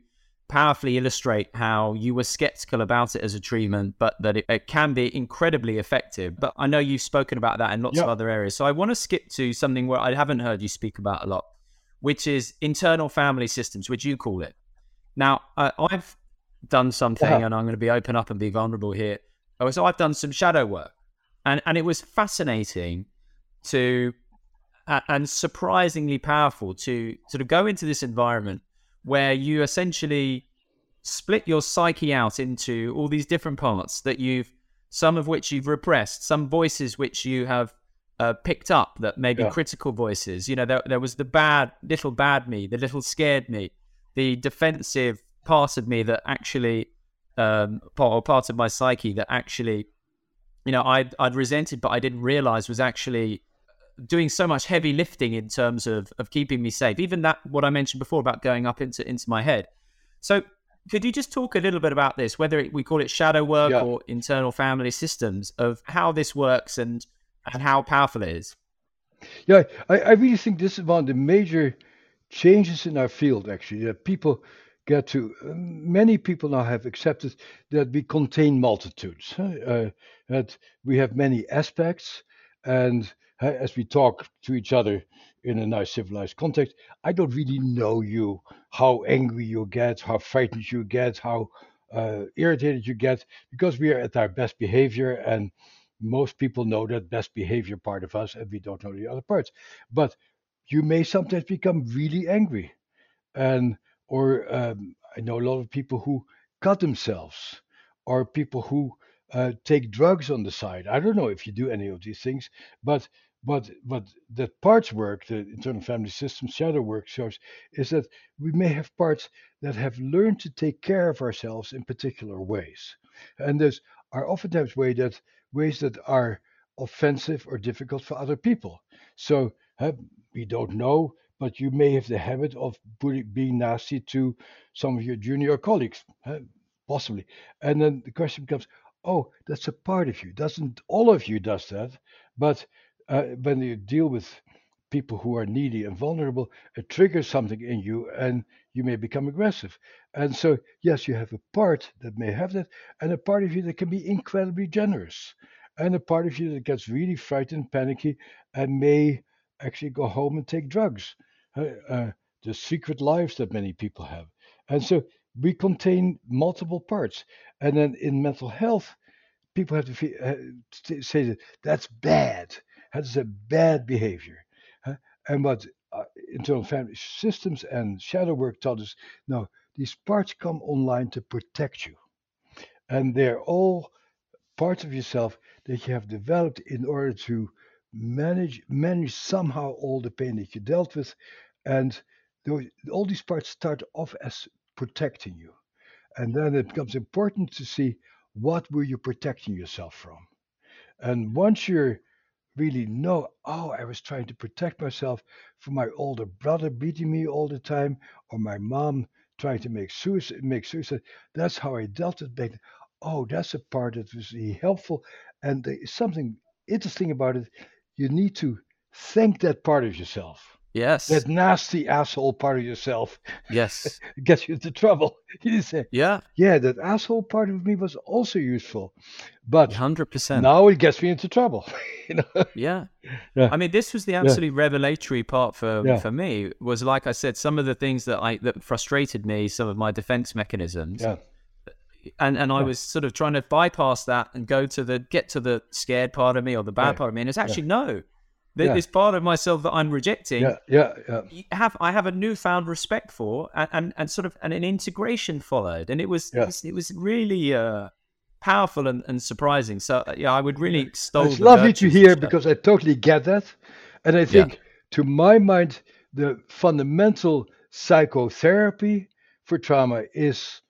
powerfully illustrate how you were skeptical about it as a treatment, but that it, it can be incredibly effective. But I know you've spoken about that in lots yep. of other areas. So I want to skip to something where I haven't heard you speak about a lot, which is internal family systems, which you call it. Now, uh, I've done something, yeah. and I'm going to be open up and be vulnerable here. Oh, so I've done some shadow work, and and it was fascinating to uh, and surprisingly powerful to sort of go into this environment where you essentially split your psyche out into all these different parts that you've some of which you've repressed some voices which you have uh, picked up that may be yeah. critical voices you know there, there was the bad little bad me the little scared me the defensive part of me that actually um, part, or part of my psyche that actually you know I'd, I'd resented but i didn't realize was actually doing so much heavy lifting in terms of of keeping me safe. Even that what I mentioned before about going up into into my head. So could you just talk a little bit about this, whether we call it shadow work yeah. or internal family systems, of how this works and and how powerful it is? Yeah, I, I really think this is one of the major changes in our field. Actually, that people get to many people now have accepted that we contain multitudes, uh, that we have many aspects, and as we talk to each other in a nice civilized context, I don't really know you, how angry you get, how frightened you get, how uh, irritated you get, because we are at our best behavior, and most people know that best behavior part of us, and we don't know the other parts. But you may sometimes become really angry, and or um, I know a lot of people who cut themselves, or people who uh, take drugs on the side. I don't know if you do any of these things, but but what that parts work, the internal family system shadow work shows, is that we may have parts that have learned to take care of ourselves in particular ways, and those are oftentimes way that ways that are offensive or difficult for other people. So uh, we don't know, but you may have the habit of being nasty to some of your junior colleagues, possibly. And then the question becomes, oh, that's a part of you. Doesn't all of you does that? But uh, when you deal with people who are needy and vulnerable, it triggers something in you and you may become aggressive. And so, yes, you have a part that may have that, and a part of you that can be incredibly generous, and a part of you that gets really frightened, panicky, and may actually go home and take drugs. Uh, uh, the secret lives that many people have. And so we contain multiple parts. And then in mental health, people have to feel, uh, say that that's bad that is a bad behavior. And what uh, internal family systems and shadow work taught us no, these parts come online to protect you. And they're all parts of yourself that you have developed in order to manage manage somehow all the pain that you dealt with. And all these parts start off as protecting you. And then it becomes important to see what were you protecting yourself from. And once you're really know, oh, I was trying to protect myself from my older brother beating me all the time, or my mom trying to make suicide. Make suicide. That's how I dealt with it. Oh, that's a part that was really helpful. And there's something interesting about it. You need to thank that part of yourself. Yes. That nasty asshole part of yourself. Yes. gets you into trouble. You say, yeah. Yeah, that asshole part of me was also useful. But 100%. Now it gets me into trouble. you know? Yeah. yeah. I mean, this was the absolutely yeah. revelatory part for yeah. for me was like I said, some of the things that I that frustrated me, some of my defense mechanisms. Yeah. and and I was sort of trying to bypass that and go to the get to the scared part of me or the bad Right. part of me, and it's actually no. Th- Yeah. This part of myself that I'm rejecting, Yeah, yeah, yeah. have I have a newfound respect for, and and, and sort of and an integration followed, and it was Yeah. it was, really uh, powerful and, and surprising. So uh, yeah, I would really extol. It's lovely to hear because I totally get that. And I think, to my mind, the fundamental psychotherapy for trauma is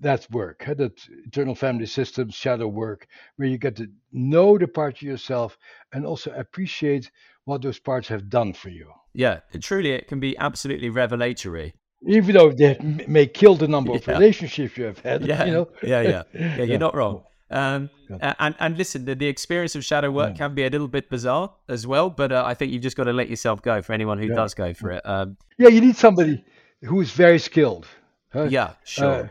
that work, huh, that internal family systems, shadow work, where you get to know the parts of yourself and also appreciate what those parts have done for you. yeah, it, truly, it can be absolutely revelatory. Even though they may kill the number of Yeah. relationships you have had, Yeah, you know. yeah, yeah, yeah. You're Yeah. not wrong. Um, a- and and listen, the, the experience of shadow work can be a little bit bizarre as well, but uh, I think you've just got to let yourself go for anyone who does go for it. Um, Yeah, you need somebody who is very skilled. huh? yeah, sure. Uh,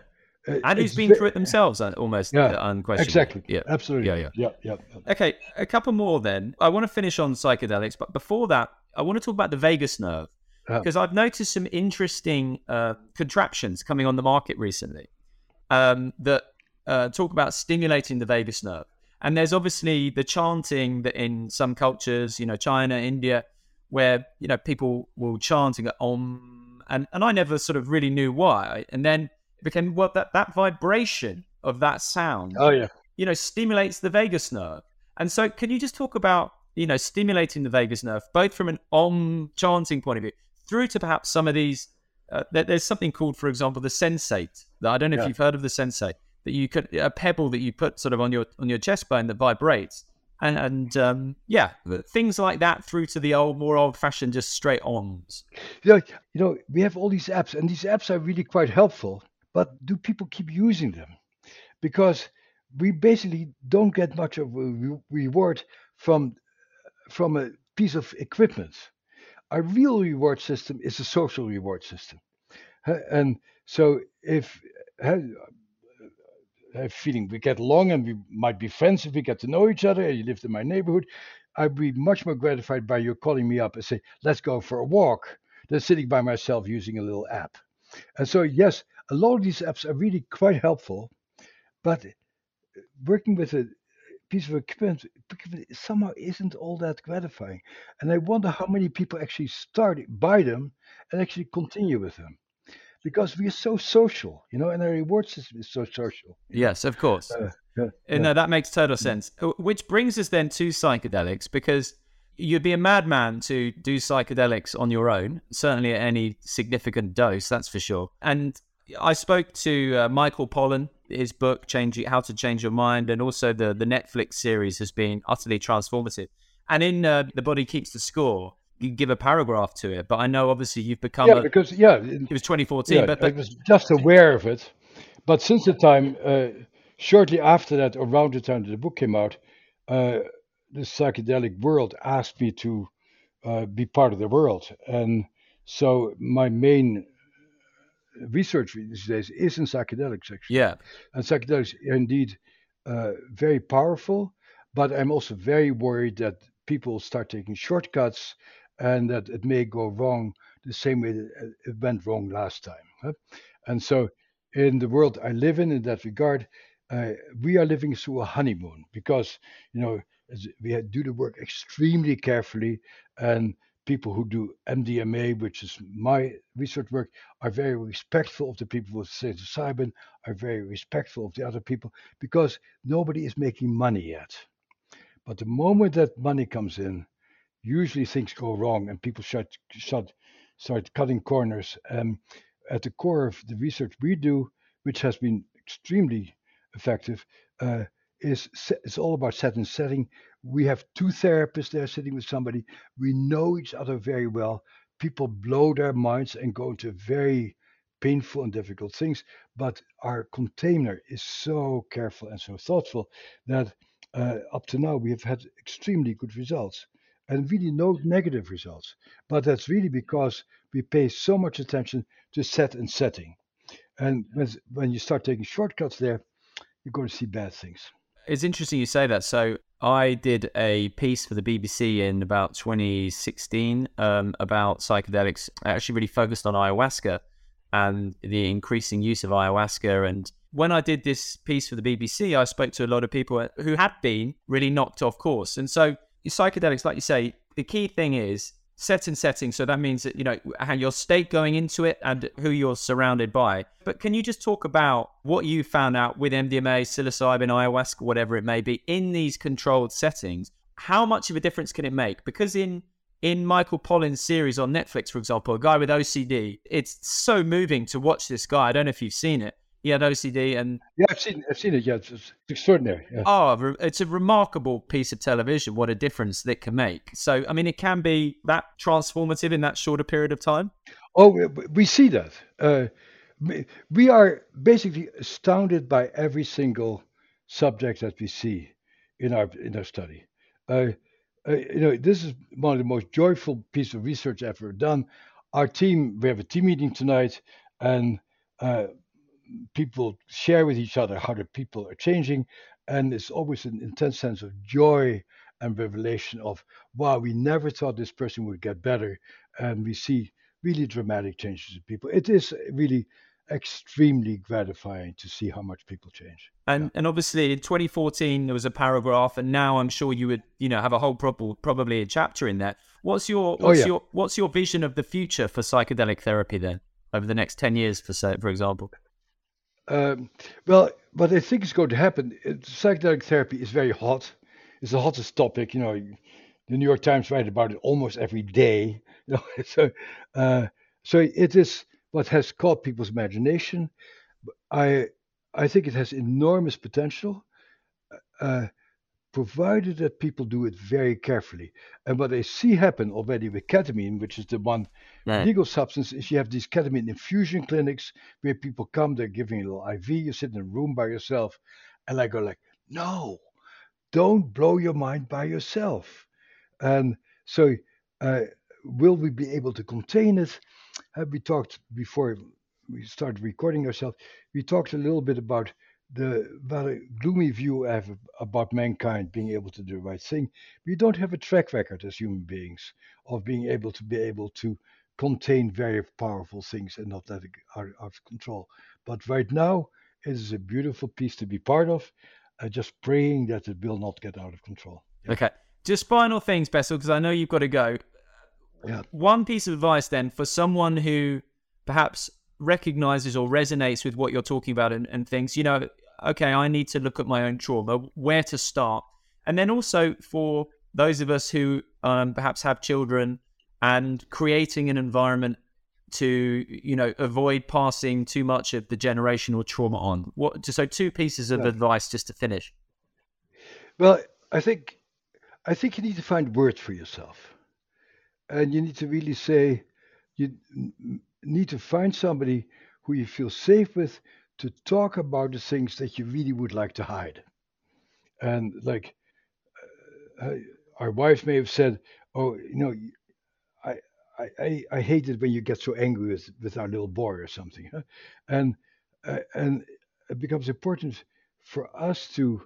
and who's been through it themselves, uh, almost Yeah, uh, unquestionably. Exactly. Yeah, Absolutely. Yeah, yeah. Yeah, yeah. Okay, a couple more then. I want to finish on psychedelics, but before that, I want to talk about the vagus nerve because I've noticed some interesting uh, contraptions coming on the market recently um, that uh, talk about stimulating the vagus nerve. And there's obviously the chanting that in some cultures, you know, China, India, where you know people will chant and go om, and and I never sort of really knew why. And then became well that that vibration of that sound Oh yeah. you know, stimulates the vagus nerve. And so, can you just talk about, you know, stimulating the vagus nerve, both from an om chanting point of view, through to perhaps some of these? Uh, there, there's something called, for example, the sensate. That I don't know if you've heard of the sensate. That you could a pebble that you put sort of on your on your chest bone that vibrates, and and um, yeah, things like that through to the old, more old-fashioned, just straight ons You know, you know, we have all these apps, and these apps are really quite helpful. But do people keep using them? Because we basically don't get much of a re- reward from from a piece of equipment. Our real reward system is a social reward system, and so if I feeling we get along and we might be friends if we get to know each other and you lived in my neighborhood, I'd be much more gratified by you calling me up and say, let's go for a walk than sitting by myself using a little app. And so, yes, a lot of these apps are really quite helpful, but working with a piece of equipment equipment somehow isn't all that gratifying. And I wonder how many people actually start, buy them, and actually continue with them. Because we are so social, you know, and our reward system is so social. Yes, of course. Uh, yeah, Uh, No, that makes total sense. Uh, Which brings us then to psychedelics, because you'd be a madman to do psychedelics on your own, certainly at any significant dose, that's for sure. And I spoke to uh, Michael Pollan. His book, Change How to Change Your Mind, and also the, the Netflix series has been utterly transformative. And in uh, The Body Keeps the Score, you give a paragraph to it. But I know obviously you've become yeah a, because yeah, it- was 2014, yeah, but, I was just aware of it. But since the time, uh, shortly after that, around the time that the book came out, uh, the psychedelic world asked me to uh, be part of the world, and so my main research these days is in psychedelics actually. yeah, And psychedelics are indeed uh, very powerful, but I'm also very worried that people start taking shortcuts and that it may go wrong the same way that uh, it went wrong last time. huh? And so, in the world I live in, in that regard, uh, we are living through a honeymoon because, you know, we do the work extremely carefully, and people who do MDMA, which is my research work, are very respectful of the people with psilocybin, are very respectful of the other people because nobody is making money yet. But the moment that money comes in, usually things go wrong and people start, start, start cutting corners. Um, at the core of the research we do, which has been extremely effective, uh, is it's all about set and setting. We have two therapists there sitting with somebody. We know each other very well. People blow their minds and go into very painful and difficult things, but our container is so careful and so thoughtful that uh, up to now we have had extremely good results and really no negative results. But that's really because we pay so much attention to set and setting. And when, when you start taking shortcuts there, you're going to see bad things. It's interesting you say that. So I did a piece for the BBC in about 2016 um, about psychedelics. I actually really focused on ayahuasca and the increasing use of ayahuasca and when I did this piece for the BBC, I spoke to a lot of people who had been really knocked off course. And so psychedelics, like you say, the key thing is set and setting. So that means that, you know, your state going into it and who you're surrounded by. But can you just talk about what you found out with MDMA, psilocybin, ayahuasca, whatever it may be, in these controlled settings? How much of a difference can it make? Because in in Michael Pollan's series on Netflix, for example, a guy with OCD, it's so moving to watch this guy. I don't know if you've seen it. He had OCD, and yeah, I've seen, I've seen it. Yeah, it's, it's extraordinary. Yeah. Oh, it's a remarkable piece of television. What a difference that can make. So, I mean, it can be that transformative in that shorter period of time. Oh, we see that. Uh, we are basically astounded by every single subject that we see in our in our study. Uh, uh, you know, this is one of the most joyful pieces of research I've ever done. Our team, we have a team meeting tonight, and uh, people share with each other how the people are changing, and it's always an intense sense of joy and revelation of wow, we never thought this person would get better, and we see really dramatic changes in people. It is really extremely gratifying to see how much people change. And yeah. and obviously in 2014 there was a paragraph, and now I'm sure you would you know have a whole prob- probably a chapter in that. What's your oh, what's oh, yeah. your what's your vision of the future for psychedelic therapy then over the next 10 years for for example? Um, well, what I think is going to happen, psychedelic therapy is very hot. It's the hottest topic. You know, the New York Times write about it almost every day. You know, so, uh, so it is what has caught people's imagination. I I think it has enormous potential. Uh, provided that people do it very carefully. And what I see happen already with ketamine, which is the one right. legal substance, is you have these ketamine infusion clinics where people come, they're giving a little IV, you sit in a room by yourself, and I go like, no, don't blow your mind by yourself. And so, uh, will we be able to contain it? Have we talked before we started recording ourselves? We talked a little bit about the rather gloomy view I have about mankind being able to do the right thing. We don't have a track record as human beings of being able to be able to contain very powerful things and not let it out, out of control. But right now, it is a beautiful piece to be part of. Uh, just praying that it will not get out of control. Yeah. Okay. Just final things, Bessel, because I know you've got to go. Yeah. One piece of advice then for someone who perhaps recognizes or resonates with what you're talking about and, and thinks, you know, okay, I need to look at my own trauma, where to start. And then also for those of us who um, perhaps have children and creating an environment to you know avoid passing too much of the generational trauma on what so two pieces of yeah. advice just to finish well i think i think you need to find words for yourself and you need to really say you need to find somebody who you feel safe with to talk about the things that you really would like to hide. And like uh, our wife may have said, "Oh, you know, I, I, I hate it when you get so angry with, with our little boy or something," huh? and uh, and it becomes important for us to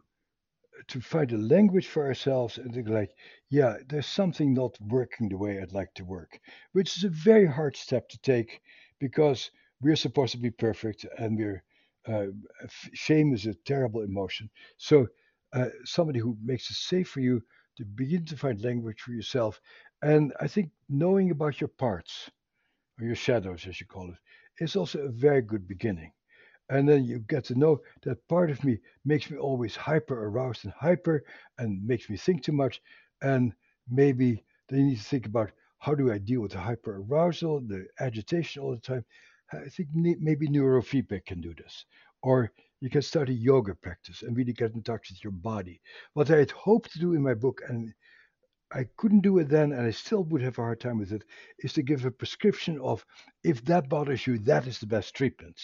to find a language for ourselves and to like, yeah, there's something not working the way I'd like to work, which is a very hard step to take because we're supposed to be perfect and we're uh, shame is a terrible emotion. So uh, somebody who makes it safe for you to begin to find language for yourself. And I think knowing about your parts, or your shadows, as you call it, is also a very good beginning. And then you get to know that part of me makes me always hyper aroused and hyper and makes me think too much. And maybe then you need to think about how do I deal with the hyper arousal, the agitation all the time. I think maybe neurofeedback can do this. Or you can start a yoga practice and really get in touch with your body. What I had hoped to do in my book, and I couldn't do it then, and I still would have a hard time with it, is to give a prescription of if that bothers you, that is the best treatment.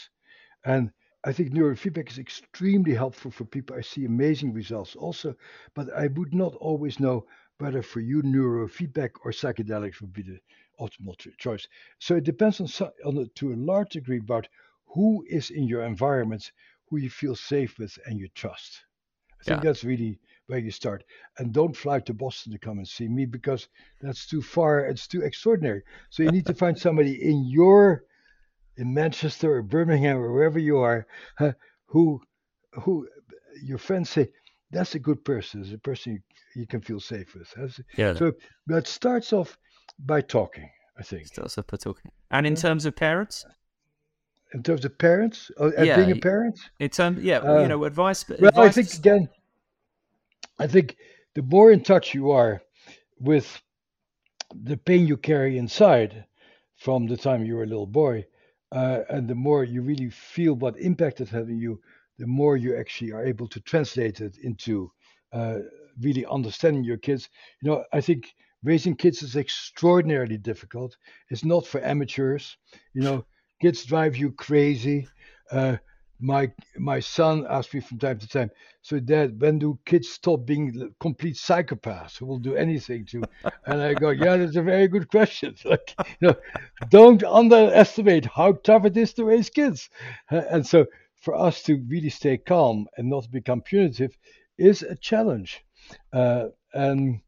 And I think neurofeedback is extremely helpful for people. I see amazing results also, but I would not always know whether for you neurofeedback or psychedelics would be the optimal choice. So it depends on, on to a large degree about who is in your environment who you feel safe with and you trust. I think yeah. that's really where you start. And don't fly to Boston to come and see me because that's too far. It's too extraordinary. So you need to find somebody in your, in Manchester or Birmingham or wherever you are, huh, who who your friends say that's a good person, is a person you, you can feel safe with. yeah. So that starts off by talking. I think starts off by talking. And in terms of parents, in terms of parents, uh, yeah, being a parent, in terms, yeah, uh, you know, advice. Well, advice I think again, I think the more in touch you are with the pain you carry inside from the time you were a little boy, uh, and the more you really feel what impact it had on you, the more you actually are able to translate it into uh, really understanding your kids. You know, I think raising kids is extraordinarily difficult. It's not for amateurs. You know, kids drive you crazy. Uh, my my son asks me from time to time, so dad, when do kids stop being complete psychopaths who will do anything to? And I go, yeah, that's a very good question. Like, you know, don't underestimate how tough it is to raise kids. And so for us to really stay calm and not become punitive is a challenge. Uh, and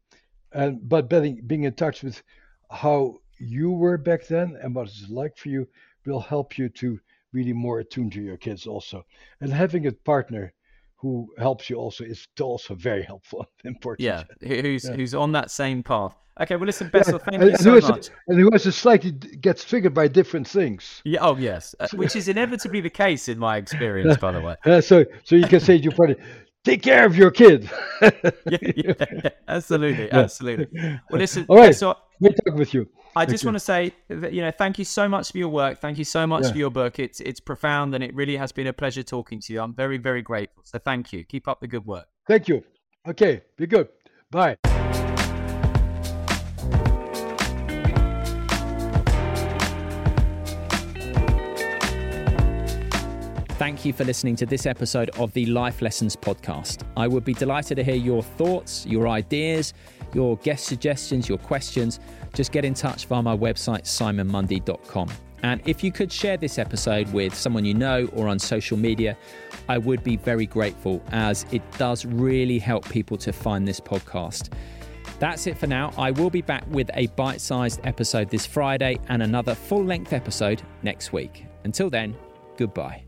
and but being being in touch with how you were back then and what it's like for you will help you to really more attuned to your kids also. And having a partner who helps you also is also very helpful and important. Yeah, who's yeah. who's on that same path. Okay, well, listen, Bessel, yeah. thank and, you so much. A, and who has a slightly gets triggered by different things. Yeah. Oh, yes, uh, which is inevitably the case in my experience, by the way. Uh, so, so you can say to your partner, "Take care of your kid." yeah, yeah, absolutely, absolutely. Well, listen, all right. So, Great talking with you. I just want to say that you know, thank you so much for your work. Thank you so much yeah. for your book. It's it's profound, and it really has been a pleasure talking to you. I'm very very grateful. So thank you. Keep up the good work. Thank you. Okay, be good. Bye. Thank you for listening to this episode of the Life Lessons podcast. I would be delighted to hear your thoughts, your ideas, your guest suggestions, your questions. Just get in touch via my website, simonmundie.com. And if you could share this episode with someone you know or on social media, I would be very grateful as it does really help people to find this podcast. That's it for now. I will be back with a bite sized episode this Friday and another full length episode next week. Until then, goodbye.